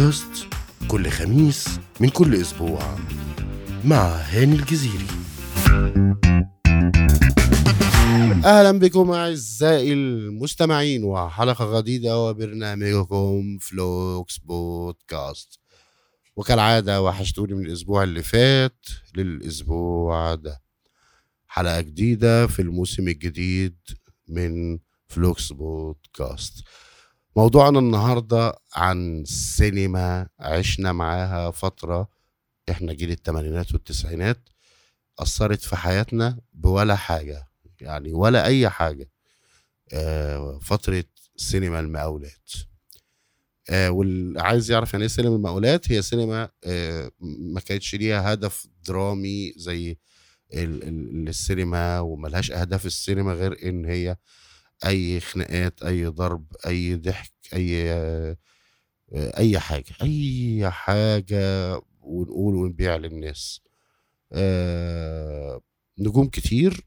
بودكاست كل خميس من كل أسبوع مع هاني الجزيري. أهلا بكم أعزائي المستمعين وحلقة جديدة وبرنامجكم فلوكس بودكاست. وكالعادة وحشتوني من الأسبوع اللي فات للأسبوع ده. حلقة جديدة في الموسم الجديد من فلوكس بودكاست. موضوعنا النهاردة عن سينما عشنا معاها فترة إحنا جيل التمانينات والتسعينات أثرت في حياتنا بولا حاجة يعني ولا أي حاجة آه فترة سينما المقاولات. آه واللي عايز يعرف يعني إيه سينما المقاولات؟ هي سينما آه ما كانتش ليها هدف درامي زي ال- ال- السينما وملهاش أهداف السينما غير إن هي أي خناقات أي ضرب أي ضحك أي أي حاجة أي حاجة ونقول ونبيع للناس. آه، نجوم كتير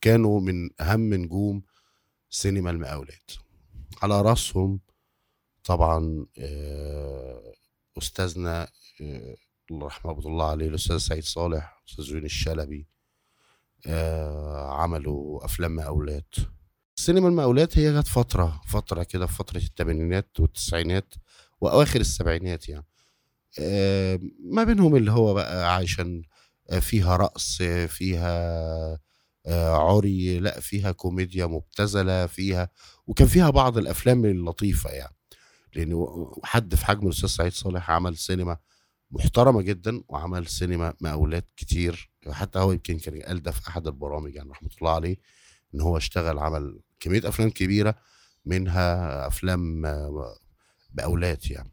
كانوا من أهم نجوم سينما المقاولات. على رأسهم طبعا آه، أستاذنا آه، الله رحمه الله عليه الأستاذ سعيد صالح أستاذ زين الشلبي عملوا أفلام مقاولات. سينما المقاولات هي جت فترة فترة كده في فترة الثمانينات والتسعينات وأواخر السبعينات يعني. آه، ما بينهم اللي هو بقى عشان آه، فيها رقص آه، فيها آه، عري لا فيها كوميديا مبتذلة فيها وكان فيها بعض الأفلام اللطيفة يعني. لأنه حد في حجم الأستاذ سعيد صالح عمل سينما محترمة جدا وعمل سينما مقاولات كتير. حتى هو يمكن كان قال ده في أحد البرامج يعني رحمة الله عليه إن هو اشتغل عمل كمية أفلام كبيرة منها أفلام مقاولات يعني.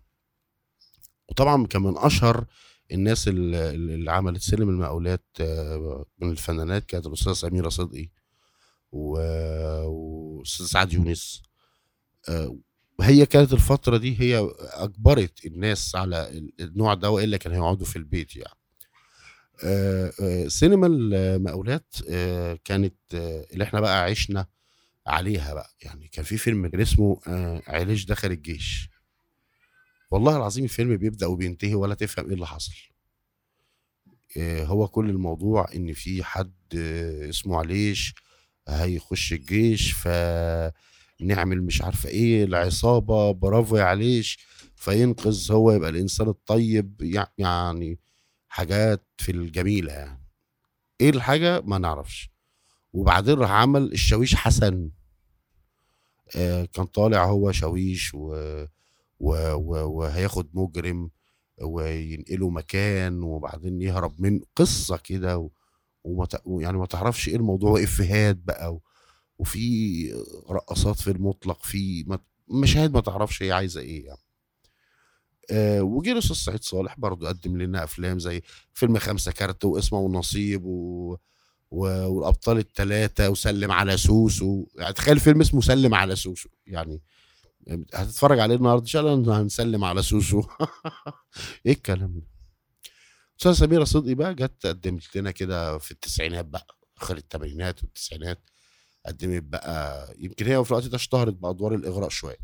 وطبعا كان من أشهر الناس اللي عملت سينما المقاولات آه، من الفنانات كانت الأستاذة سميرة صدقي وأستاذ سعد يونس. آه، وهي كانت الفترة دي هي أجبرت الناس على النوع ده وإلا كانوا هيقعدوا في البيت يعني. آه، آه، سينما المقاولات آه، كانت اللي إحنا بقى عشنا عليها بقى. يعني كان في فيلم كان اسمه عيليش دخل الجيش. والله العظيم الفيلم بيبدأ وبينتهي ولا تفهم إيه اللي حصل. هو كل الموضوع إن في حد اسمه عليش هيخش الجيش فنعمل مش عارفة إيه العصابة برافو يا عليش. فينقذ هو يبقى الإنسان الطيب يع- يعني حاجات في الجميلة يعني. إيه الحاجة؟ ما نعرفش. وبعدين راح عمل الشاويش حسن. آه، كان طالع هو شاويش و... و... و... وهياخد مجرم وينقله مكان وبعدين يهرب من قصة كده و... وما ت... يعني ما تعرفش إيه الموضوع إفيهات بقى و... وفي رقصات في المطلق في. مشاهد ما تعرفش هي عايزة إيه يعني. آه الاستاذ سعيد صالح برضو قدم لنا أفلام زي فيلم خمسة كارت واسمه ونصيب و... و... والأبطال الثلاثه وسلم على سوسو. يعني تخيل فيلم اسمه سلم على سوسو. يعني هتتفرج عليه النهارده إن شاء الله هنسلم على سوسو. إيه الكلام ده؟ أستاذة سميرة صدقي بقى جت قدمت لنا كده في التسعينات بقى آخر الثمانينات والتسعينات. قدمت بقى يمكن هي في الوقت ده اشتهرت بأدوار الإغراء شوية.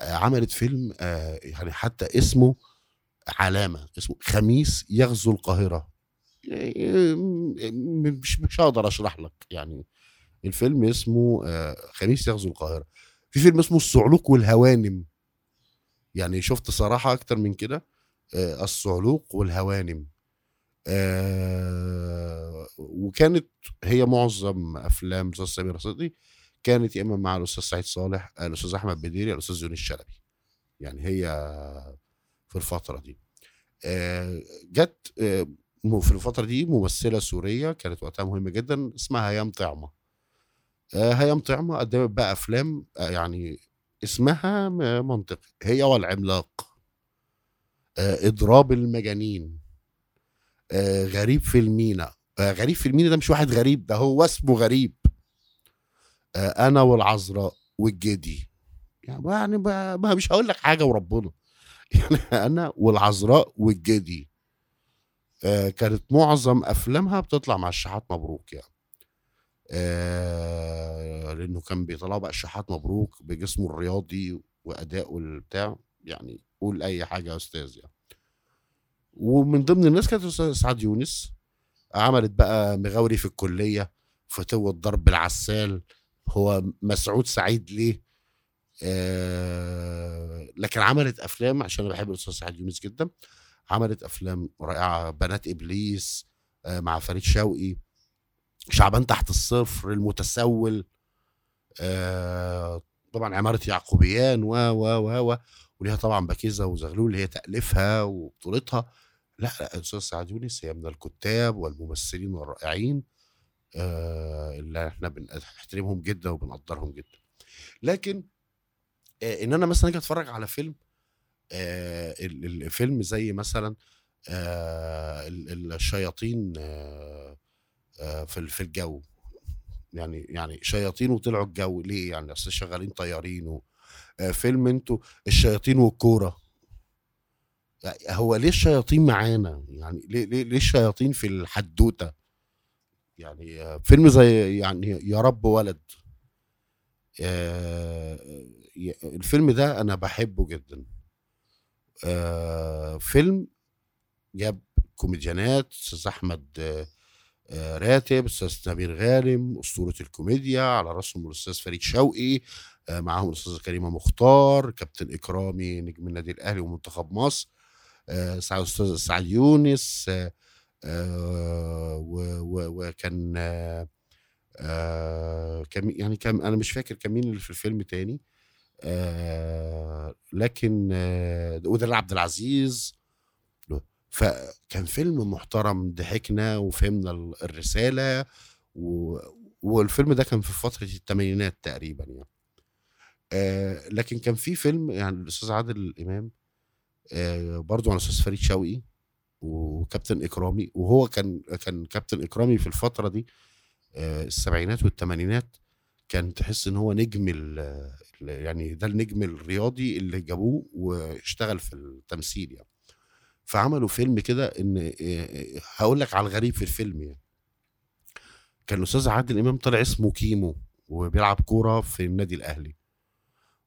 آه، عملت فيلم آه، يعني حتى اسمه علامة اسمه خميس يغزو القاهرة. آه، مش مش هقدر أشرح لك يعني. الفيلم اسمه خميس يغزو القاهرة. في فيلم اسمه الصعلوك والهوانم. يعني شفت صراحة أكتر من كده؟ الصعلوك والهوانم. آه، وكانت هي معظم أفلام الاستاذ سمير صدقي كانت يا إما مع الأستاذ سعيد صالح آه، الأستاذ أحمد بديري الأستاذ زين الشلبي. يعني هي في الفترة دي. آه، جت في الفترة دي ممثلة سورية كانت وقتها مهمة جدا اسمها هيام طعمة. هيام طعمة قدمت بقى أفلام يعني اسمها منطقي. هي والعملاق. إضراب المجانين. آه، غريب في المينا. آه، غريب في المينا ده مش واحد غريب ده هو اسمه غريب. آه، أنا والعذراء والجدي. يعني بقى- يعني مش هقول لك حاجة وربنا. يعني أنا والعذراء والجدي. كانت معظم أفلامها بتطلع مع الشحات مبروك يعني. لأنه كان بيطلعوا بقى الشحات مبروك بجسمه الرياضي وادائه البتاع. يعني قول أي حاجة يا أستاذ يعني. ومن ضمن الناس كانت سعاد يونس. عملت بقى مغاوري في الكلية فتوة ضرب العسال. هو مسعود سعيد ليه؟ آه لكن عملت أفلام عشان أنا بحب الاستاذ سعاد يونس جدا. عملت أفلام رائعة بنات إبليس آه مع فريد شوقي. شعبان تحت الصفر المتسول. آه طبعا عمارة يعقوبيان و و و و. وليها طبعا بكيزه وزغلول اللي هي تأليفها وبطولتها. لا لا الاستاذ سعاد يونس هي من الكتاب والممثلين الرائعين آه اللي إحنا بنحترمهم جدا وبنقدرهم جدا. لكن آه إن أنا مثلا أجي أتفرج على فيلم آه الفيلم زي مثلا آه الشياطين آه آه في في الجو. يعني يعني شياطين وطلعوا الجو. ليه؟ يعني أصل شغالين طيارين و فيلم أنتوا الشياطين والكورة. يعني هو ليه الشياطين معانا؟ يعني ليه ليه, ليه الشياطين في الحدوتة؟ يعني آه فيلم زي يعني يا رب ولد. آه الفيلم ده أنا بحبه جدا. آه فيلم جاب كوميديانات أستاذ أحمد آه راتب أستاذ نبيل غانم أسطورة الكوميديا على راسهم الأستاذ فريد شوقي آه معاهم الأستاذة كريمة مختار كابتن إكرامي نجم النادي الأهلي ومنتخب مصر آه أستاذ سعد يونس وكان كان يعني كان أنا مش فاكر كان مين اللي في الفيلم تاني آه لكن آه وده عبد العزيز فكان فيلم محترم ضحكنا وفهمنا الرسالة. والفيلم ده كان في فترة الثمانينات تقريبا يعني آه لكن كان في فيلم يعني الأستاذ عادل إمام آه برضو عن الأستاذ فريد شوقي وكابتن إكرامي وهو كان كان كابتن إكرامي في الفترة دي آه السبعينات والثمانينات كان تحس إن هو نجم يعني ده النجم الرياضي اللي جابوه واشتغل في التمثيل يعني. فعملوا فيلم كده إن هقول لك على الغريب في الفيلم يعني. كان الأستاذ عادل إمام طلع اسمه كيمو وبيلعب كورة في النادي الأهلي.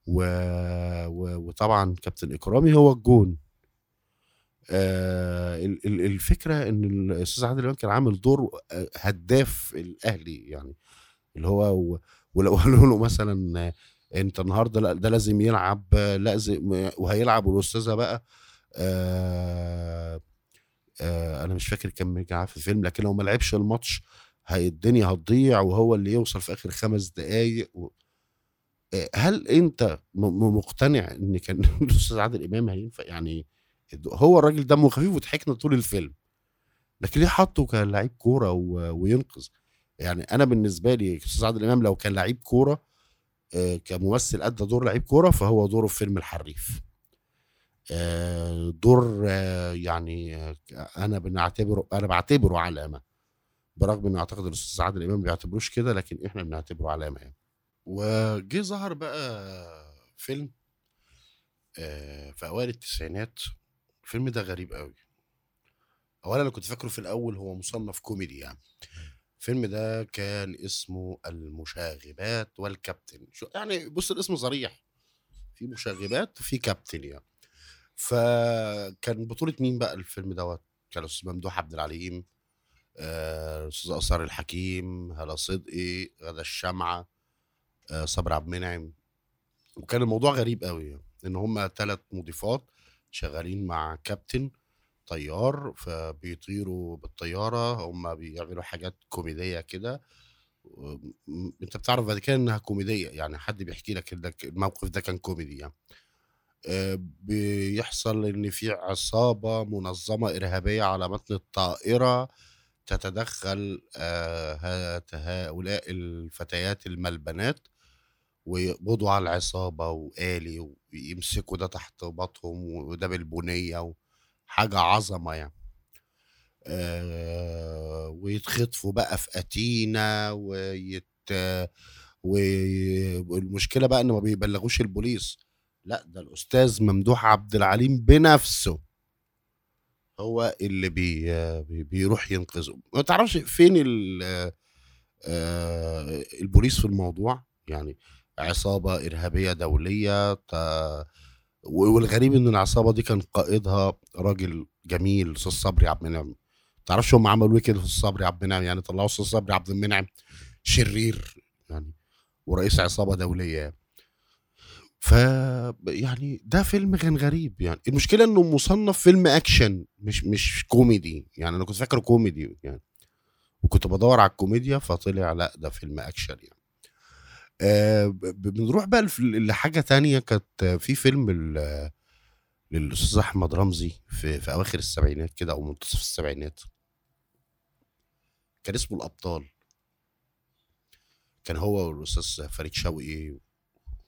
و... و... وطبعا كابتن إكرامي هو الجون. آه الفكرة إن الأستاذ عادل إمام كان عامل دور هداف الأهلي يعني اللي هو ولو قالوا له مثلا أنت النهارده لا ده لازم يلعب لازم وهيلعب والاستاذه بقى. آه آه أنا مش فاكر كم رجع في الفيلم لكن لو ما لعبش الماتش هي الدنيا هتضيع وهو اللي يوصل في آخر خمس دقايق و... هل انت مقتنع ان كان الأستاذ عادل إمام هينفع؟ يعني هو الراجل دمه خفيف وضحكنا طول الفيلم. لكن ليه حطه كلاعب كورة. وينقذ؟ يعني أنا بالنسبة لي أستاذ عادل إمام لو كان لعيب كورة آه كممثل أدى دور لعيب كورة فهو دوره في فيلم الحريف. آه دور آه يعني أنا بنعتبره أنا بعتبره علامة. برغم ان أعتقد الأستاذ عادل إمام ما بيعتبروش كده لكن إحنا بنعتبره علامة يعني. وجه ظهر بقى فيلم في أوائل التسعينات. الفيلم ده غريب قوي اولا أنا كنت فاكره في الأول هو مصنف كوميدي يعني. الفيلم ده كان اسمه المشاغبات والكابتن. شو يعني بص الاسم صريح. في مشاغبات وفي كابتن يعني. فكان بطولة مين بقى الفيلم دوت؟ كان الأستاذ ممدوح عبد العليم الأستاذ آه آثار الحكيم هلا صدقي غدا الشمعة آه صبر عبد المنعم. وكان الموضوع غريب قوي. إن هم ثلاث مضيفات شغالين مع كابتن طيار فبيطيروا بالطيارة هم بيعملوا حاجات كوميدية كده. أنت بتعرف بعد كده إنها كوميدية يعني حد بيحكي لك انك الموقف ده كان كوميدي يعني. بيحصل إن في عصابة منظمة إرهابية على متن الطائرة تتدخل هؤلاء الفتيات الملبنات. ويقبضوا على العصابة وآلي ويمسكوا ده تحت باطهم وده بالبنية حاجة عظمة يعني. آه ويتخطفوا بقى في أتينا ويت والمشكلة بقى إن ما بيبلغوش البوليس. لأ ده الأستاذ ممدوح عبد العليم بنفسه هو اللي بي بيروح ينقذه. ما تعرفش فين البوليس في الموضوع؟ يعني عصابة إرهابية دولية والغريب ان العصابة دي كان قائدها راجل جميل أستاذ صبري عبد المنعم. تعرفش هم عملوا إيه كده في صبري عبد المنعم؟ يعني طلعوا أستاذ صبري عبد المنعم شرير يعني ورئيس عصابة دولية يعني. ف يعني ده فيلم كان غريب يعني. المشكلة إنه مصنف فيلم أكشن مش مش كوميدي يعني. أنا كنت فاكره كوميدي يعني. وكنت بدور على الكوميديا فطلع لأ ده فيلم أكشن يعني. بنروح بقى لحاجة تانية. كانت في فيلم للأستاذ أحمد رمزي في, في أواخر السبعينات كده أو منتصف السبعينات. كان اسمه الأبطال. كان هو والأستاذ فريد شوقي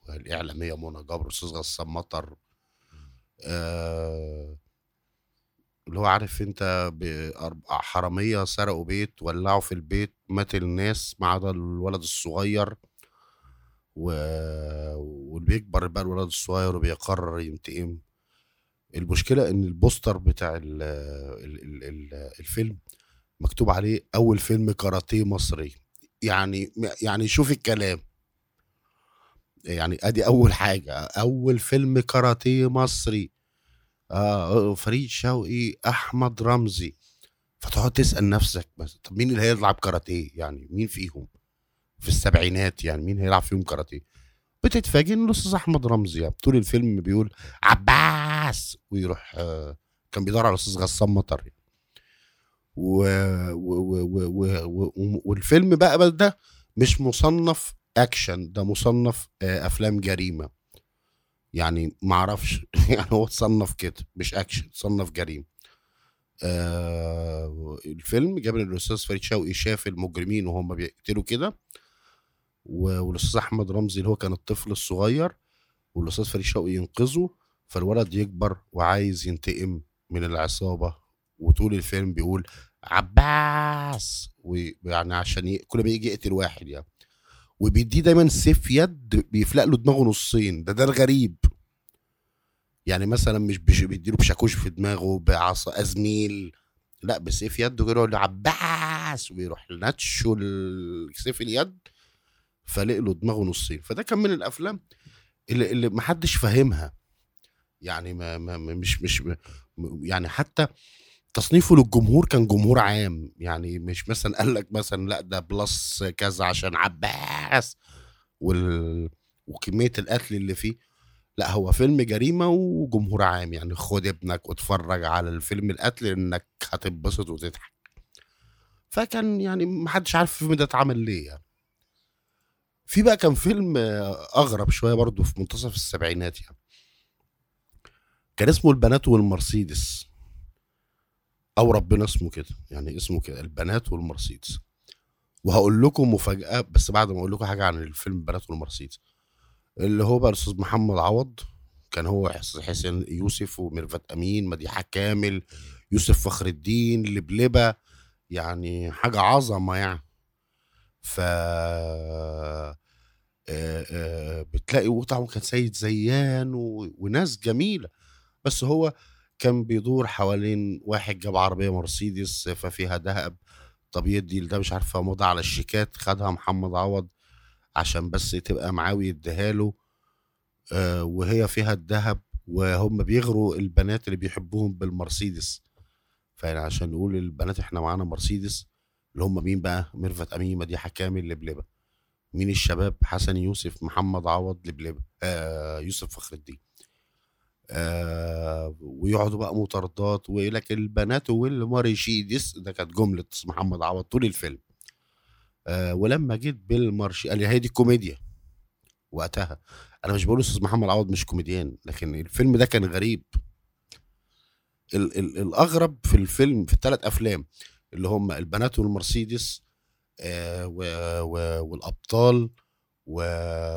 والإعلامية منى جبر الاستاذ غسان مطر. آه اللي هو عارف أنت حرامية سرقوا بيت ولعوا في البيت مات الناس ما عدا الولد الصغير. و... واللي بيكبر بقى الولد الصغير وبيقرر ينتقم. المشكلة إن البوستر بتاع ال... ال... ال... الفيلم مكتوب عليه أول فيلم كاراتيه مصري. يعني يعني شوف الكلام. يعني أدي أول حاجة أول فيلم كاراتيه مصري. آه فريد شوقي أحمد رمزي. فتقعد تسأل نفسك بس طب مين اللي هيلعب كاراتيه يعني مين فيهم؟ في السبعينات يعني مين هيلعب فيهم كاراتيه؟ بتتفاجئ إن الأستاذ أحمد رمزي يعني طول الفيلم بيقول عباس ويروح آه كان بيدور على الأستاذ غسان مطر يعني. و... و... و... والفيلم بقى ده مش مصنف أكشن ده مصنف آه أفلام جريمة. يعني ما أعرفش يعني هو تصنف كده مش أكشن تصنف جريمة. آه الفيلم جاب الاستاذ فريد شوقي شاف المجرمين وهم بيقتلوا كده. والأستاذ أحمد رمزي اللي هو كان الطفل الصغير والأستاذ فريد شوقي ينقذه فالولد يكبر وعايز ينتقم من العصابة. وطول الفيلم بيقول عباس ويعني عشان. كل ما يجي يقتل واحد يعني. وبيديه دايما سيف يد بيفلق له دماغه نصين. ده ده الغريب. يعني مثلا مش بيديله بشاكوش في دماغه بعصا أزميل. لا بسيف يده كده يقول عباس ويروح ناتشه سيف اليد. فلق له دماغه نصين. فده كان من الأفلام اللي اللي ما حدش فاهمها. يعني ما, ما مش مش يعني حتى تصنيفه للجمهور كان جمهور عام. يعني مش مثلا قال لك مثلا لأ ده بلس كذا عشان عباس وال... وكمية القتل اللي فيه. لأ هو فيلم جريمة وجمهور عام. يعني خد ابنك واتفرج على الفيلم القتل إنك هتتبسط وتضحك. فكان يعني محدش عارف الفيلم ده اتعمل ليه يعني. في بقى كان فيلم أغرب شوية برضه في منتصف السبعينات يعني. كان اسمه البنات والمرسيدس. أو ربنا اسمه كده يعني اسمه كده البنات والمرسيدس. وهقول لكم مفاجأة بس بعد ما أقول لكم حاجة عن الفيلم البنات والمرسيدس. اللي هو بقى الأستاذ محمد عوض كان هو حسين يوسف وميرفت أمين مديحه كامل يوسف فخر الدين لبلبة يعني حاجة عظمة يعني. ف بتلاقي وطبعا كان سيد زيان وناس جميلة. بس هو كان بيدور حوالين واحد جاب عربية مرسيدس ففيها ذهب. طب يدي ده مش عارفه موضع على الشيكات خدها محمد عوض عشان بس تبقى معاه ويديها له. آه وهي فيها الذهب وهم بيغروا البنات اللي بيحبوهم بالمرسيدس. فيعني عشان نقول البنات إحنا معانا مرسيدس. اللي هم مين بقى؟ ميرفت امين مديحه كامل لبلبه مين الشباب؟ حسن يوسف محمد عوض لبلبة آه يوسف فخر الدين. آه ويقعدوا بقى مطاردات ولك البنات والمارشيدس ده كانت جملة محمد عوض طول الفيلم. آه ولما جيت بالمارش قال هي دي الكوميديا وقتها أنا مش بقول أستاذ محمد عوض مش كوميديان لكن الفيلم ده كان غريب. ال ال الأغرب في الفيلم في الثلاث أفلام اللي هم البنات والمرسيدس آه و والأبطال و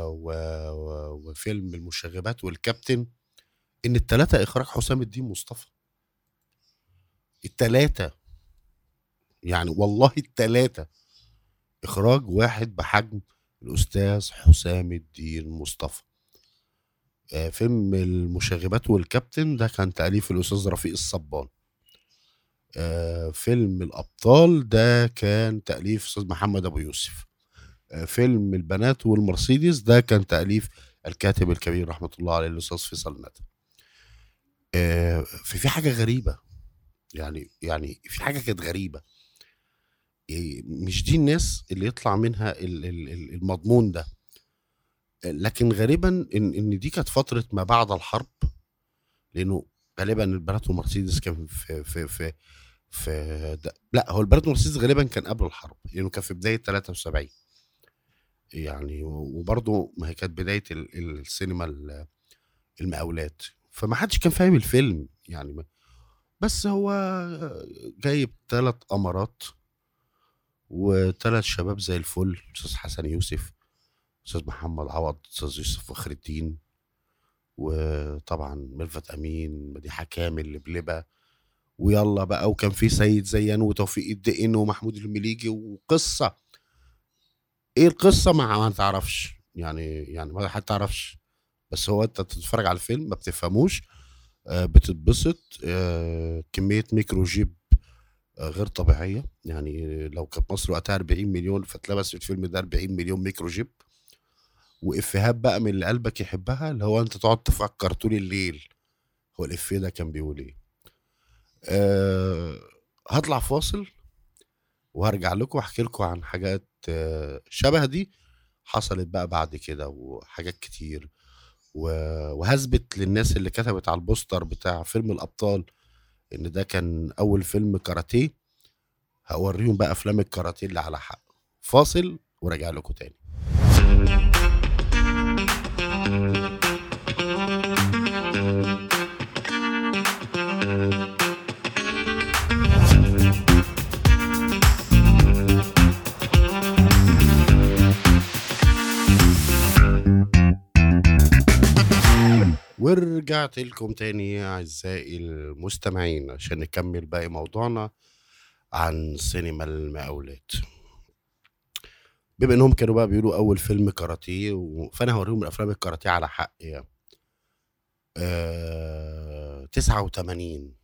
و وفيلم المشاغبات والكابتن إن الثلاثه إخراج حسام الدين مصطفى. الثلاثه يعني والله الثلاثه إخراج واحد بحجم الأستاذ حسام الدين مصطفى. آه، فيلم المشاغبات والكابتن ده كان تأليف الأستاذ رفيق الصبان. آه، فيلم الأبطال ده كان تأليف أستاذ محمد أبو يوسف. آه، فيلم البنات والمرسيدس ده كان تأليف الكاتب الكبير رحمة الله عليه الأستاذ فيصل ندى آه، في في حاجة غريبة يعني يعني في حاجة كانت غريبة. إيه، مش دي الناس اللي يطلع منها ال- ال- ال- المضمون ده. لكن غالبا إن إن دي كانت فترة ما بعد الحرب لأنه غالبا البنات ومرسيدس كان في في في في ده لا هو البنات ومرسيدس غالبا كان قبل الحرب لأنه كان في بداية 73 يعني وبرضه ما هي كانت بداية ال- السينما ال- المقاولات. فما حدش كان فاهم الفيلم يعني بس هو جايب ثلاث امارات وثلاث شباب زي الفل أستاذ حسن يوسف أستاذ محمد عوض أستاذ يوسف فخر الدين وطبعا ميرفت أمين مديحة كامل لبلبة ويلا بقى وكان في سيد زيان وتوفيق الدقن ومحمود المليجي وقصة. إيه القصة؟ ما ما تعرفش. يعني يعني ما حد تعرفش. بس هو أنت تتفرج على الفيلم ما بتفهموش. آه، بتتبسط. آه، كمية ميكرو جيب آه، غير طبيعية. يعني لو كانت مصر وقتها 40 مليون فتلبس في الفيلم ده 40 مليون ميكرو جيب وإفيهات بقى من اللي قلبك يحبها اللي هو أنت تقعد تفكر طول الليل هو الإفيه ده كان بيقول إيه؟ أه هطلع فاصل وهرجع لكم واحكي لكم عن حاجات آه، شبه دي حصلت بقى بعد كده وحاجات كتير وهثبت للناس اللي كتبت على البوستر بتاع فيلم الأبطال إن ده كان أول فيلم كاراتيه هوريهم بقى أفلام الكاراتيه اللي على حق. فاصل وراجع لكم تاني. ورجعت لكم تاني أعزائي المستمعين عشان نكمل باقي موضوعنا عن سينما المقاولات. بما إنهم كانوا بقى بيقولوا أول فيلم كاراتيه. فأنا هوريهم الأفلام الكاراتيه على حق يعني. آه... 89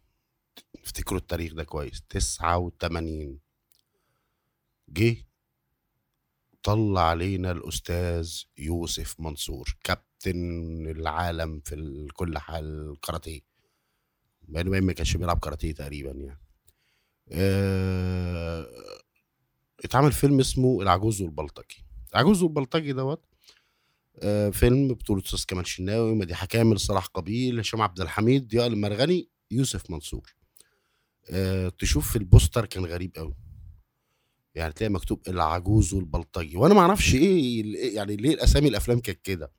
افتكروا التاريخ ده كويس. 89 جه طلع علينا الأستاذ يوسف منصور كابتن. العالم في كل حال كاراتيه. انه ما كانش بيلعب كاراتيه تقريبا يعني. آه، اتعمل فيلم اسمه العجوز والبلطجي. العجوز والبلطجي دوت آه، فيلم بطولة أستاذ كمال شناوي مديحة كامل صلاح قبيل هشام عبد الحميد ضياء المرغني يوسف منصور. آه، تشوف في البوستر كان غريب قوي يعني تلاقي مكتوب العجوز والبلطجي. وأنا ما أعرفش إيه يعني ليه الأسامي الأفلام كانت كده.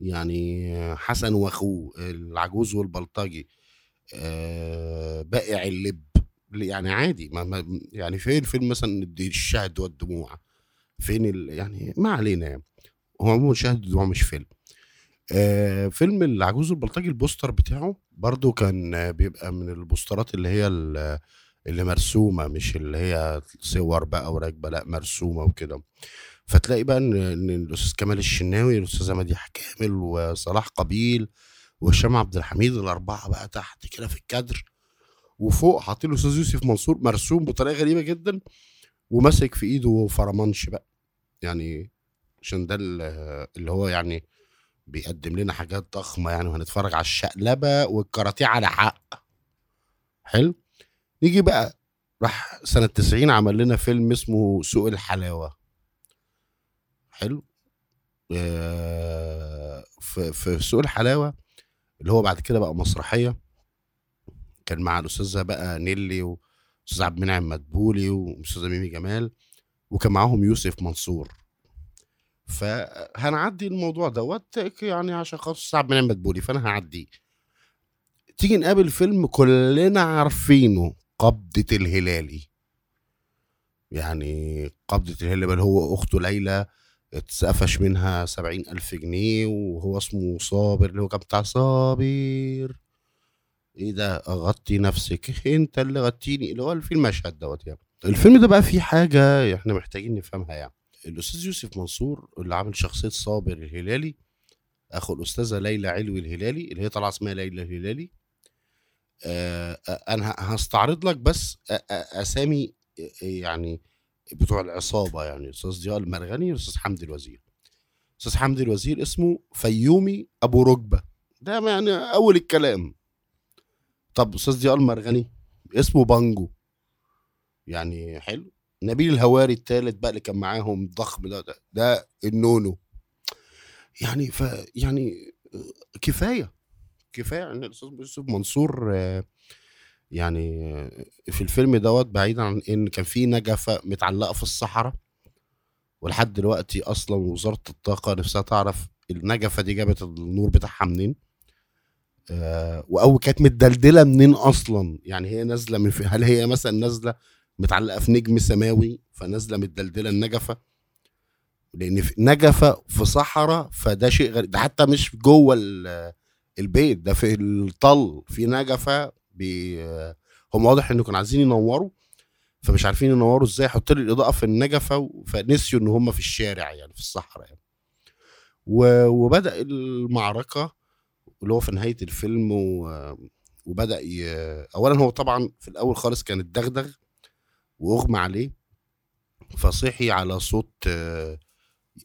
يعني حسن واخوه العجوز والبلطجي آه، بائع اللب. يعني عادي ما ما يعني فين فين مثلا الشهد والدموع؟ فين يعني ما علينا يعني. هو عموما شهد والدموع مش فيلم. آه فيلم العجوز والبلطجي البوستر بتاعه برضو كان بيبقى من البوسترات اللي هي ال- اللي مرسومة مش اللي هي صور بقى وراكبة لأ مرسومة وكده. فتلاقي بقى إن إن الأستاذ كمال الشناوي الاستاذه مديحه كامل وصلاح قبيل وهشام عبد الحميد الأربعة بقى تحت كده في الكادر. وفوق حاطين الأستاذ يوسف منصور مرسوم بطريقة غريبة جدا وماسك في إيده فرمانش بقى. يعني عشان ده ال- اللي هو يعني بيقدم لنا حاجات ضخمة يعني وهنتفرج على الشقلبة والكاراتيه على حق. حلو. نيجي بقى راح سنة 90 عمل لنا فيلم اسمه سوق الحلاوة. حلو. آه، في في سوق الحلاوة اللي هو بعد كده بقى مسرحية. كان مع الأستاذة بقى نيلي وأستاذ عبد المنعم مدبولي وأستاذة ميمي جمال. وكان معاهم يوسف منصور. فهنعدي الموضوع دوت يعني عشان خاطر أستاذ عبد المنعم مدبولي فأنا هعديه. تيجي نقابل فيلم كلنا عارفينه قبضة الهلالي. يعني قبضة الهلالي بل هو أخته ليلى اتسقفش منها سبعين ألف جنيه وهو اسمه صابر اللي هو كان بتاع صابر. إيه ده؟ غطي نفسك. انت اللي غطيني. اللي هو في المشهد دوت يعني. الفيلم ده بقى فيه حاجة إحنا محتاجين نفهمها يعني. الأستاذ يوسف منصور اللي عامل شخصية صابر الهلالي أخو الأستاذة ليلى علوي الهلالي اللي هي طالعة اسمها ليلى الهلالي. آه أنا ه- هستعرض لك بس آه، يعني بتوع العصابة يعني أستاذ ضياء الميرغني وأستاذ حمدي الوزير. أستاذ حمدي الوزير اسمه فيومي أبو ركبة. ده يعني أول الكلام. طب أستاذ ضياء الميرغني اسمه بانجو. يعني حلو. نبيل الهواري الثالث بقى اللي كان معاهم ضخم ده ده, ده النونو. يعني ف يعني كفاية. كفاية ان الأستاذ يوسف منصور يعني في الفيلم دوت بعيدا عن إن كان في نجفة متعلقة في الصحراء ولحد دلوقتي أصلا وزارة الطاقة نفسها تعرف النجفة دي جابت النور بتاعها منين. آه أو كانت متدلدلة منين أصلا؟ يعني هي نازلة من في هل هي مثلا نازلة متعلقة في نجم سماوي فنازلة متدلدلة النجفة؟ لأن في نجفة في صحراء فده شيء غريب ده حتى مش جوه البيت ده في الطل في نجفة بي هم واضح إنه كانوا عايزين ينوروا فمش عارفين ينوروا إزاي حط لي الإضاءة في النجفة فنسيوا إن هم في الشارع يعني في الصحراء يعني. وبدأ المعركة اللي هو في نهاية الفيلم وبدأ ي... اولا هو طبعا في الأول خالص كان الدغدغ وأغمى عليه فصحي على صوت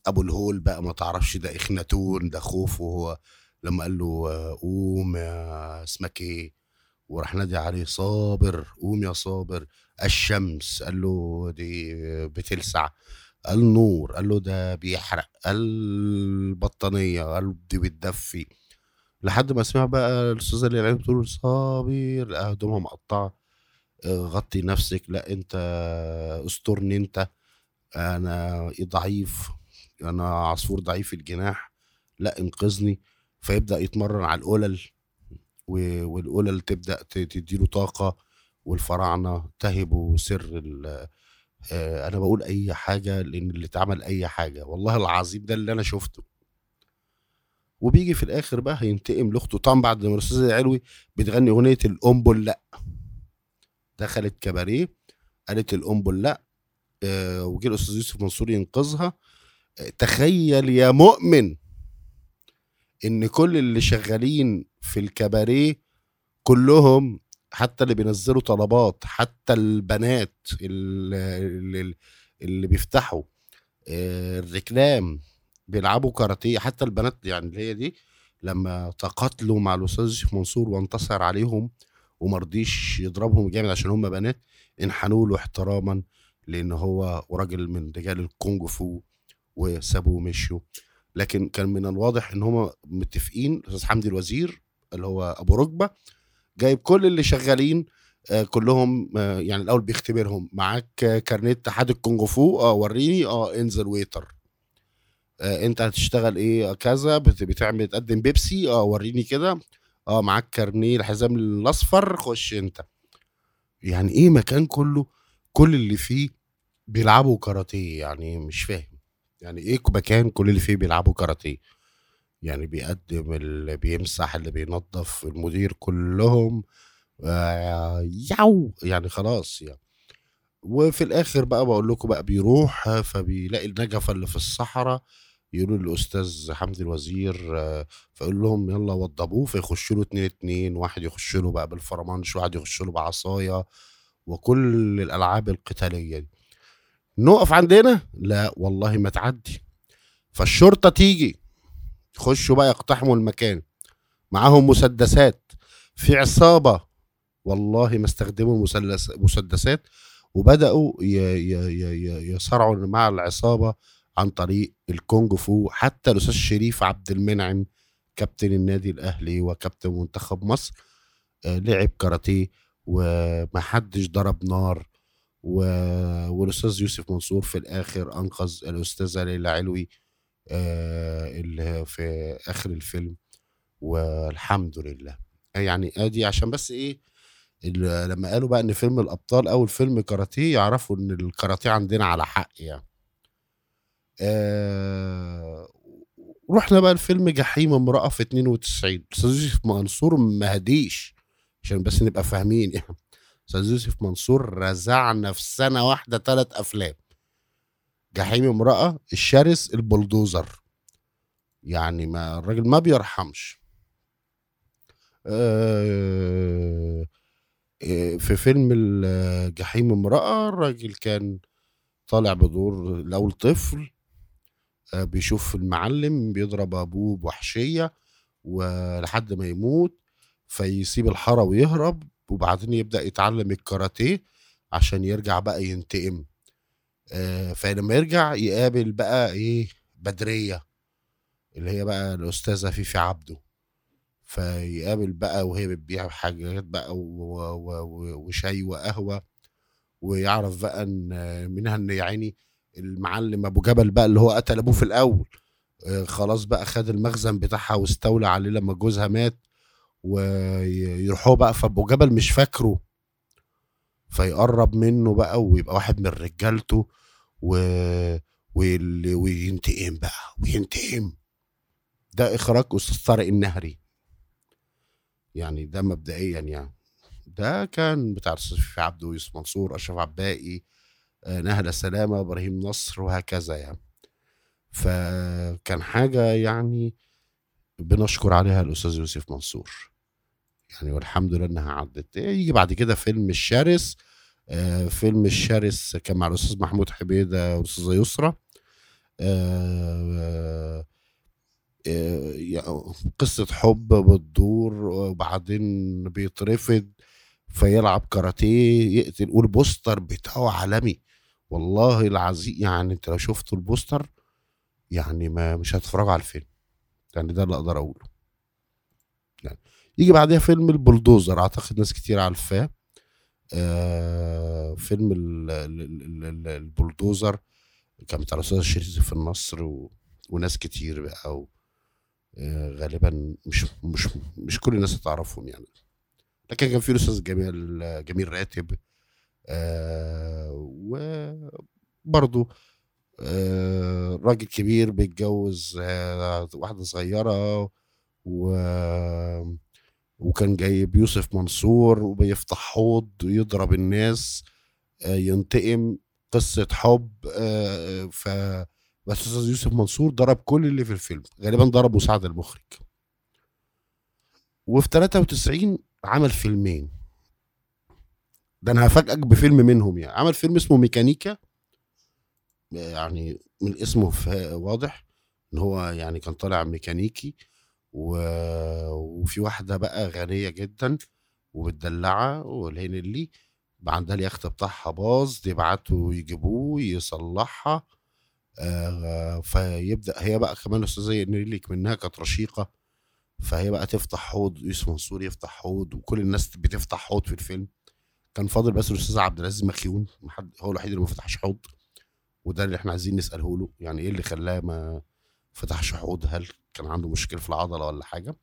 أبو الهول بقى ما تعرفش ده إخناتون ده خوف وهو لما قال له قوم يا اسمك إيه؟ وراح نادي عليه صابر. قوم يا صابر. الشمس. قال له دي بتلسع. قال نور. قال له ده بيحرق. البطانية. قال دي بتدفي. لحد ما سمع بقى الاستاذه اللي بتقول صابر. هدومها مقطعة. غطي نفسك. لا انت استرني انت. أنا ضعيف. أنا عصفور ضعيف الجناح. لا انقذني. فيبدأ يتمرن على القلل. والقلل تبدأ تديله طاقة والفراعنة تهبوا سر آه، أنا بقول أي حاجة لأن اللي اتعمل أي حاجة. والله العظيم ده اللي أنا شفته. وبيجي في الآخر بقى هينتقم لأخته. طبعا بعد ما الاستاذ العلوي بتغني أغنية الامبل لأ. دخلت كباريه قالت الامبل لأ آه وجه الأستاذ يوسف منصور ينقذها. آه تخيل يا مؤمن إن كل اللي شغالين في الكباريه كلهم حتى اللي بينزلوا طلبات حتى البنات اللي, اللي بيفتحوا آه، الركلام بيلعبوا كاراتيه حتى البنات يعني اللي هي دي لما تقاتلوا مع الأستاذ منصور وانتصر عليهم ومرضيش يضربهم جامد عشان هم بنات انحنوا له احتراما لأن هو راجل من رجال الكونج فو وسابوه ومشوا لكن كان من الواضح إن هم متفقين الأستاذ حمدي الوزير اللي هو أبو ركبة جايب كل اللي شغالين آه كلهم آه يعني الأول بيختبرهم معاك كارنيه اتحاد الكونغ فو آه وريني آه انزل ويتر. آه انت هتشتغل إيه؟ كذا بتعمل تقدم بيبسي آه وريني كده. آه معاك كارنيه الحزام الأصفر خش انت. يعني إيه مكان كله؟ كل اللي فيه بيلعبوا كاراتيه يعني مش فاهم. يعني إيه مكان كل اللي فيه بيلعبوا كاراتيه؟ يعني بيقدم اللي بيمسح اللي بينظف المدير كلهم آه ياو يعني خلاص يعني. وفي الآخر بقى بقول لكم بقى بيروح فبيلاقي النجفة اللي في الصحراء يقولوا للأستاذ حمدي الوزير آه، فيقول لهم يلا وضبوه فيخشوا له اتنين اتنين واحد يخش له بقى بالفرمانش واحد يخش له بعصاية وكل الألعاب القتالية دي. نقف عندنا؟ لا والله ما تعدي. فالشرطة تيجي. يخشوا بقى يقتحموا المكان. معاهم مسدسات. في عصابة. والله ما استخدموا مسدسات. وبدأوا يصارعوا مع العصابة عن طريق الكونج فو. حتى الأستاذ شريف عبد المنعم كابتن النادي الأهلي وكابتن منتخب مصر آه، لعب كاراتيه ومحدش ضرب نار. و... والأستاذ يوسف منصور في الآخر أنقذ الاستاذه ليلى علوي اللي في آخر الفيلم والحمد لله. يعني آدي عشان بس إيه لما قالوا بقى إن فيلم الأبطال أول فيلم كاراتيه يعرفوا إن الكاراتيه عندنا على حق يعني. آه رحنا بقى الفيلم جحيم امرأة في 92 أستاذ يوسف منصور ما هديش عشان بس نبقى فاهمين. أستاذ يوسف منصور رزعنا في سنة واحدة ثلاث أفلام. جحيم امرأة الشرس البلدوزر يعني ما الراجل ما بيرحمش. آه في فيلم الجحيم امرأة الراجل كان طالع بدور الأول طفل آه، بيشوف المعلم بيضرب أبوه بوحشية ولحد ما يموت فيسيب الحارة ويهرب وبعدين يبدأ يتعلم الكاراتيه عشان يرجع بقى ينتقم. آه، فلما يرجع يقابل بقى إيه بدرية اللي هي بقى الأستاذة فيفي عبده. فيقابل بقى وهي بتبيع حاجات بقى وشاي وقهوة ويعرف بقى إن منها إن يا عيني المعلم أبو جبل بقى اللي هو قتل أبوه في الأول آه، خلاص بقى خد المخزن بتاعها واستولى عليه لما جوزها مات ويروحوا بقى فأبو جبل مش فاكره. فيقرب منه بقى ويبقى واحد من رجالته و... وال- وينتقم بقى وينتقم. ده إخراج أستاذ طارق النهري. يعني ده مبدئيا يعني. ده كان بتاع فيفي عبده ويوسف منصور أشرف عباقي آه، نهله سلامة إبراهيم نصر وهكذا يعني. فكان حاجة يعني بنشكر عليها الأستاذ يوسف منصور. يعني والحمد لله إنها عدت. يجي بعد كده فيلم الشرس فيلم الشرس كان مع الأستاذ محمود حبيده والاستاذه يسرى. آه، آه، قصة حب بتدور وبعدين بيترفض فيلعب كاراتيه يقتل والبوستر بتاعه عالمي. والله العظيم يعني أنت لو شفتوا البوستر يعني ما مش هتتفرجوا على الفيلم. يعني ده اللي أقدر أقوله. يعني يجي بعدها فيلم البلدوزر أعتقد ناس كتير عارفاه. آه فيلم ال- ال- ال- ال- البلدوزر كان بتاع الأستاذ شريف النصر و... وناس كتير بقى و... آه غالبا مش مش مش كل الناس تعرفهم يعني. لكن كان في الأستاذ جميل جميل راتب آه وبرضه آه راجل كبير بيتجوز آه واحدة صغيرة و وكان جايب يوسف منصور وبيفتح حوض يضرب الناس آه، ينتقم قصة حب آه، ف بس يوسف منصور ضرب كل اللي في الفيلم غالبا ضرب مساعد المخرج. وفي 93 عمل فيلمين. ده أنا هفاجئك بفيلم منهم يعني. عمل فيلم اسمه ميكانيكا يعني من اسمه واضح إن هو يعني كان طالع ميكانيكي. و... وفي واحدة بقى غنية جدا ومتدلعة والهنلي عندها اليخت بتاعها باظ يبعتوا يجيبوه يصلحها آه فيبدأ هي بقى كمان الاستاذه نيلي منها كانت رشيقة فهي بقى تفتح حوض يوسف منصور يفتح حوض وكل الناس بتفتح حوض في الفيلم. كان فاضل بس الاستاذ عبد العزيز مخيون محد هو الوحيد اللي ما فتحش حوض وده اللي إحنا عايزين نسأله له يعني إيه اللي خلاه ما فتحش حوض؟ هل كان عنده مشكلة في العضلة ولا حاجة.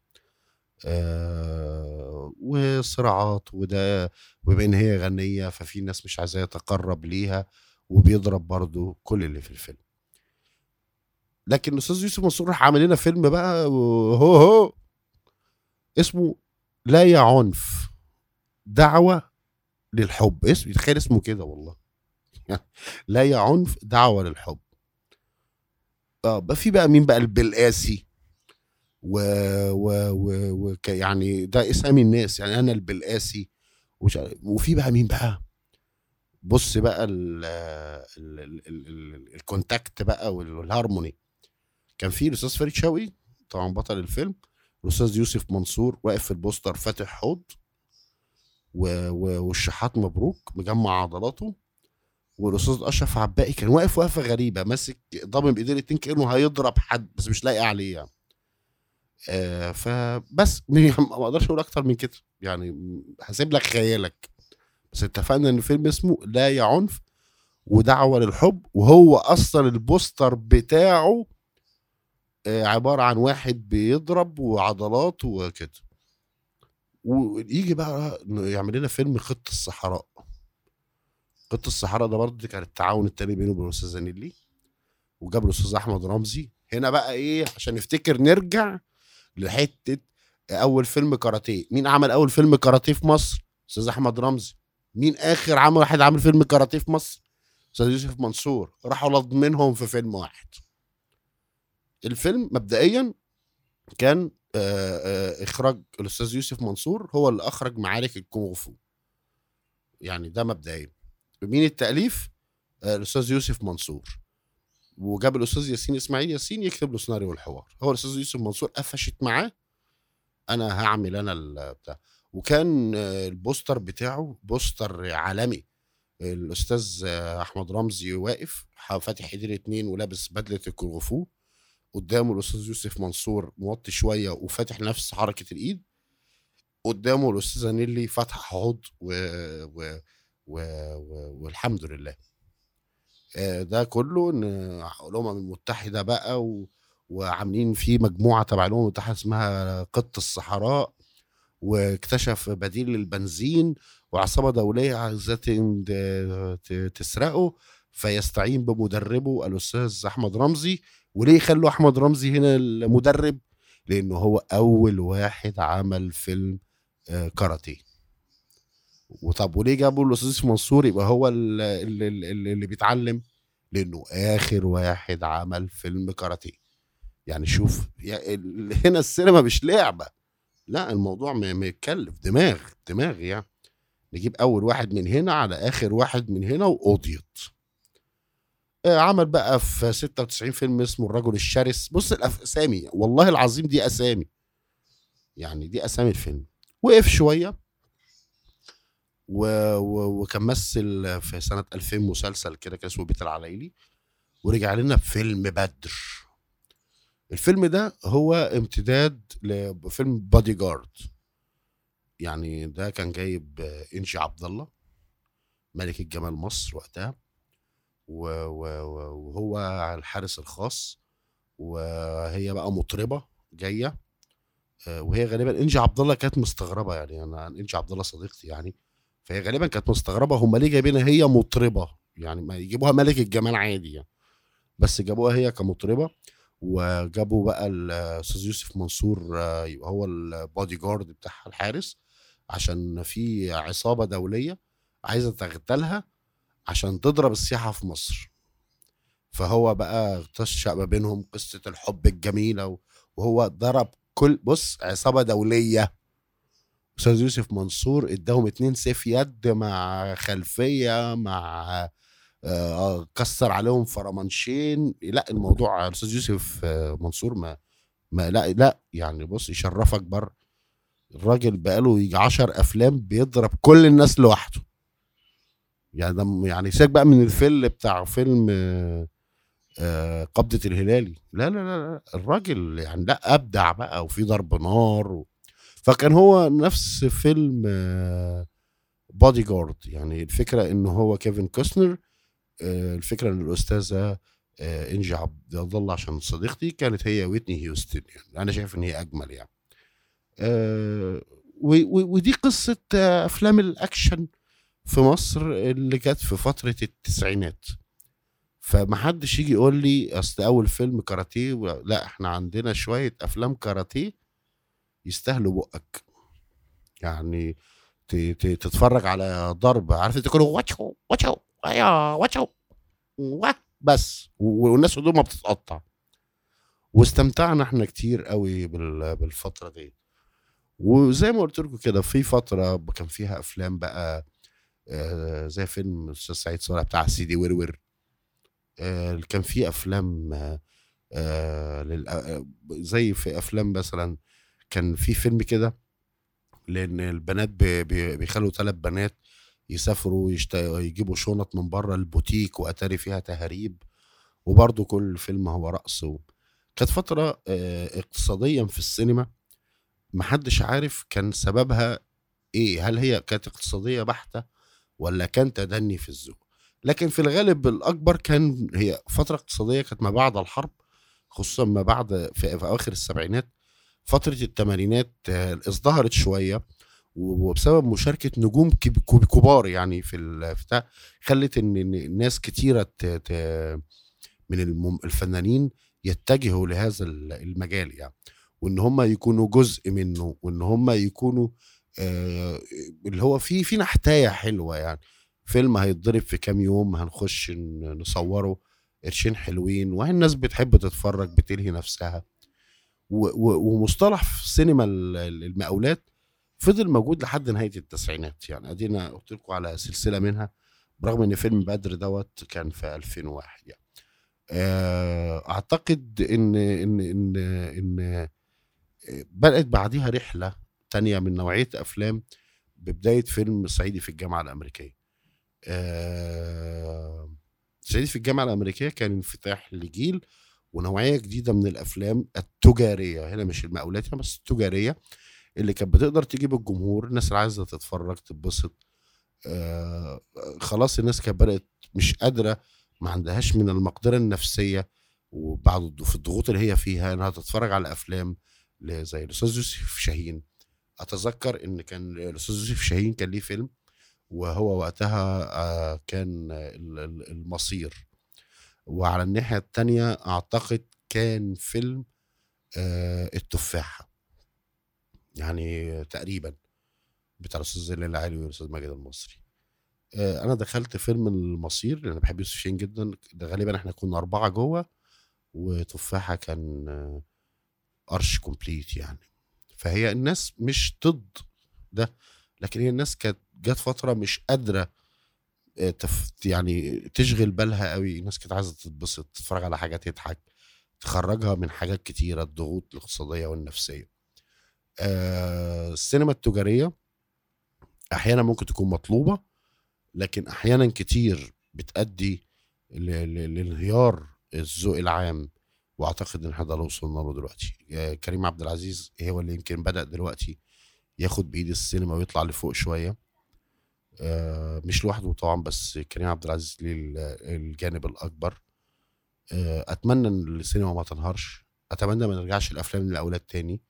آه وصراعات وده وبما إن هي غنية ففي ناس مش عايزاه يتقرب ليها وبيضرب برضو كل اللي في الفيلم. لكن الاستاذ يوسف منصور راح عامل لنا فيلم بقى هو هو اسمه لا يا عنف دعوة للحب. اسم تخيل اسمه كده والله. لا يا عنف دعوة للحب. آه بقى في بقى مين بقى؟ البلقاسي. و, و, و, و يعني ده إسامي الناس يعني أنا البلقاسي عارف- وفي بقى مين بقى؟ بص بقى ال ال ال ال ال ال contact بقى وال- والهارموني كان في الأستاذ فريد شوقي طبعا بطل الفيلم الاستاذ يوسف منصور واقف في البوستر فاتح حوض والشحات مبروك مجمع عضلاته والأستاذ أشرف عباقي كان واقف وقفة غريبة ماسك ضامن بايديه الاتنين كأنه هيضرب حد بس مش لاقي عليه يعني. آه فبس ما أقدرش أقول أكتر من كده. يعني هسيب لك خيالك. بس اتفقنا إن الفيلم اسمه لا يا عنف ودعوة للحب وهو أصلا البوستر بتاعه آه عبارة عن واحد بيضرب وعضلات وكده. ويجي بقى يعمل لنا فيلم خط الصحراء. خط الصحراء ده برضه كان التعاون التاني بينه وبين الاستاذ نيلي وجاب الأستاذ أحمد رمزي. هنا بقى إيه عشان نفتكر نرجع لحتة أول فيلم كاراتيه. مين عمل أول فيلم كاراتيه في مصر؟ أستاذ أحمد رمزي. مين آخر عمل واحد عامل فيلم كاراتيه في مصر؟ أستاذ يوسف منصور. راحوا لضمنهم في فيلم واحد. الفيلم مبدئيا كان آه، آه، إخراج الأستاذ يوسف منصور هو اللي أخرج معارك الكونغ فو. يعني ده مبدئيا. مين التأليف؟ آه، الأستاذ يوسف منصور. وجاب الأستاذ ياسين إسماعيل ياسين يكتب له سيناريو الحوار هو الأستاذ يوسف منصور قفشت معاه أنا هعمل أنا البتاع وكان البوستر بتاعه بوستر عالمي. الأستاذ أحمد رمزي واقف فاتح ايديه الاتنين ولابس بدلة الكونغ قدامه الأستاذ يوسف منصور موطي شوية وفاتح نفس حركة الإيد. قدامه الأستاذة نيلي فاتحه حوض و... و... و... و... والحمد لله. ده كله إن الامم المتحدة بقى و... وعاملين فيه مجموعة تبع الأمم المتحدة اسمها قط الصحراء واكتشف بديل للبنزين وعصابة دولية عايزه تسرقه فيستعين بمدربه الأستاذ أحمد رمزي. وليه خلوا أحمد رمزي هنا المدرب؟ لأنه هو أول واحد عمل فيلم آه، كاراتيه. وطب وليه جابوا الأستاذ يوسف منصور؟ يبقى هو ال- اللي, اللي, اللي بيتعلم لأنه آخر واحد عمل فيلم كاراتيه. يعني شوف ال- هنا السينما مش لعبة. لا الموضوع متكلف. دماغ دماغ يعني نجيب أول واحد من هنا على آخر واحد من هنا وقضيت آه، عمل بقى في 96 فيلم اسمه الرجل الشرس. بص الأسامي والله العظيم دي أسامي. يعني دي أسامي الفيلم. وقف شوية. و... و... وكان مثل في سنة 2000 مسلسل كده كان اسمه بيت العلايلي ورجع لنا بفيلم بدر. الفيلم ده هو امتداد لفيلم بادي جارد يعني ده كان جايب إنجي عبد الله ملكة جمال مصر وقتها وهو الحارس الخاص وهي بقى مطربة جاية آه، وهي غالبا إنجي عبد الله كانت مستغربة يعني أنا إنجي عبد الله صديقتي يعني. فهي غالبا كانت مستغربة. هم ليه جايبينها هي مطربة؟ يعني ما يجيبوها ملكة جمال عادي يعني. بس جابوها هي كمطربة وجابوا بقى الأستاذ يوسف منصور آه، يبقى هو البودي جارد بتاعها الحارس عشان في عصابة دولية عايزة تغتالها عشان تضرب السياحة في مصر. فهو بقى تشأ ما بينهم قصة الحب الجميلة و- وهو ضرب كل بص عصابة دولية. أستاذ يوسف منصور اداهم اتنين سيف يد مع خلفية مع آه، كسر عليهم فرمانشين. لا الموضوع الأستاذ يوسف آه، منصور ما ما لا لا يعني بص يشرفك بر الراجل بقاله يجي عشر أفلام بيضرب كل الناس لوحده. يعني ده يعني سيبك بقى من الفيلم بتاع فيلم آه، آه، قبضة الهلالي. لا لا لا الراجل يعني لا أبدع بقى وفي ضرب نار و... فكان هو نفس فيلم بودي جارد يعني الفكرة إن هو كيفن كوستنر آه، الفكرة إن الأستاذة آه، إنجي عبد الله عشان صديقتي كانت هي ويتني هيوستن يعني أنا شايف إن هي أجمل يعني. آه، ودي قصة آه، أفلام الأكشن في مصر اللي جت في فترة التسعينات. فمحدش يجي يقول لي أصل أول فيلم كاراتيه لا إحنا عندنا شوية أفلام كاراتيه يستاهلوا بقك. يعني تتفرج على ضرب عارف انت كله واتشو واتشو أيوه واتشو وا- بس. والناس هدومها بتتقطع. واستمتعنا إحنا كتير قوي بال- بالفترة دي. وزي ما قلت لكم كده في فترة كان فيها أفلام بقى آه، زي فيلم الأستاذ سعيد صالح بتاع سيدي ورور. آه، كان في أفلام آه، زي في أفلام مثلا كان في فيلم كده لأن البنات بي- بي- بيخلوا ثلاث بنات يسافروا يشت... يجيبوا شنط من بره البوتيك وأتاري فيها تهاريب وبرضه كل فيلم هو رقص و... كانت فترة آه، اقتصاديا في السينما محدش عارف كان سببها إيه هل هي كانت اقتصادية بحتة ولا كان تدني في الذوق لكن في الغالب الأكبر كان هي فترة اقتصادية كانت ما بعد الحرب خصوصا ما بعد في, في أواخر السبعينات فترة الثمانينات آه، ازدهرت شوية وبسبب مشاركة نجوم كب- كب- كبار يعني في ال- في بتاع خلت ان ناس ت- من الفنانين يتجهوا لهذا ال- المجال يعني وإن هم يكونوا جزء منه وإن هم يكونوا آه اللي هو في في نحتاية حلوة يعني. فيلم هيتضرب في كام يوم هنخش نصوره قرشين حلوين وهي الناس بتحب تتفرج بتلهي نفسها. ومصطلح في سينما ال- ال- المقاولات فضل موجود لحد نهاية التسعينات. يعني أدينا قلت لكم على سلسلة منها برغم إن فيلم بدر دوت كان في 2001 يعني. آه، أعتقد ان ان ان ان بدات بعديها رحلة تانية من نوعية أفلام ببداية فيلم صعيدي في الجامعة الأمريكية. آه، صعيدي في الجامعة الأمريكية كان انفتاح لجيل ونوعية جديدة من الأفلام التجارية. هنا مش المقاولات هنا بس التجارية اللي كانت بتقدر تجيب الجمهور الناس اللي عايزة تتفرج تتبسط. آه خلاص الناس كانت بدأت مش قادرة ما عندهاش من المقدرة النفسية وبعد في الضغوط اللي هي فيها إنها تتفرج على أفلام زي الأستاذ يوسف شاهين. أتذكر إن كان الأستاذ يوسف شاهين كان ليه فيلم وهو وقتها آه كان المصير. وعلى الناحية الثانية أعتقد كان فيلم آه التفاحة. يعني تقريبا بتاع الأستاذ زين العالي والأستاذ ماجد المصري. آه أنا دخلت فيلم المصير لأن بحب يوسف شاهين جدا. ده غالبا إحنا كنا أربعة جوه وتفاحة كان آه أرش كومبليت يعني. فهي الناس مش ضد ده لكن هي الناس كانت جت فترة مش تف يعني تشغل بالها قوي. الناس كانت عايزة تتبسط تتفرج على حاجة تضحك تخرجها من حاجات كتيرة الضغوط الاقتصادية والنفسية. آه السينما التجارية أحيانا ممكن تكون مطلوبة لكن أحيانا كتير بتأدي لانهيار الذوق العام. وأعتقد إن إحنا ده اللي وصلنا له دلوقتي. آه كريم عبد العزيز هو اللي يمكن بدأ دلوقتي ياخد بإيد السينما ويطلع لفوق شوية. آه مش لوحده طبعا بس كريم عبد العزيز ليه الجانب الأكبر. آه أتمنى إن السينما ما تنهارش. أتمنى ما نرجعش الافلام للاولاد تاني.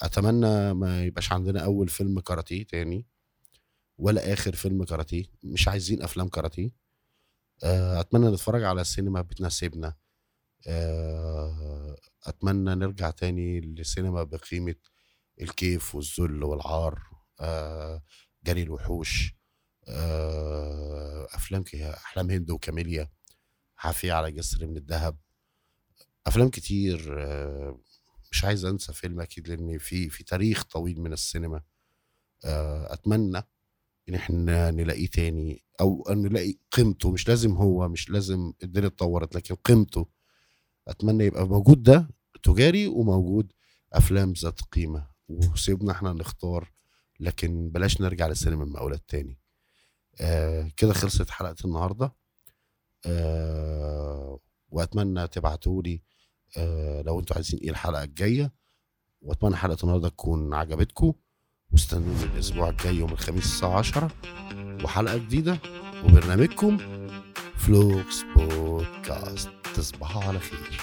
أتمنى ما يبقاش عندنا أول فيلم كاراتيه تاني ولا آخر فيلم كاراتيه. مش عايزين أفلام كاراتيه. آه أتمنى نتفرج على السينما بتناسبنا. آه أتمنى نرجع تاني للسينما بقيمة الكيف والذل والعار. آه جري الوحوش. آه أفلام أحلام هند وكاميليا حافيه على جسر من الذهب. أفلام كتير آه مش عايز أنسى فيلم أكيد لأن في في تاريخ طويل من السينما. آه أتمنى إن إحنا نلاقيه تاني أو نلاقي قيمته مش لازم هو مش لازم الدنيا اتطورت لكن قيمته. أتمنى يبقى موجود ده تجاري وموجود أفلام ذات قيمة. وسيبنا إحنا نختار لكن بلاش نرجع للسينما المقاولات تاني. آه كده خلصت حلقة النهارده. آه وأتمنى تبعتوا لي آه لو أنتوا عايزين إيه الحلقة الجاية. وأتمنى حلقة النهارده تكون عجبتكم. واستنوني الأسبوع الجاي يوم الخميس الساعة 10 وحلقة جديدة وبرنامجكم فلوكس بودكاست. تصبحوا على خير.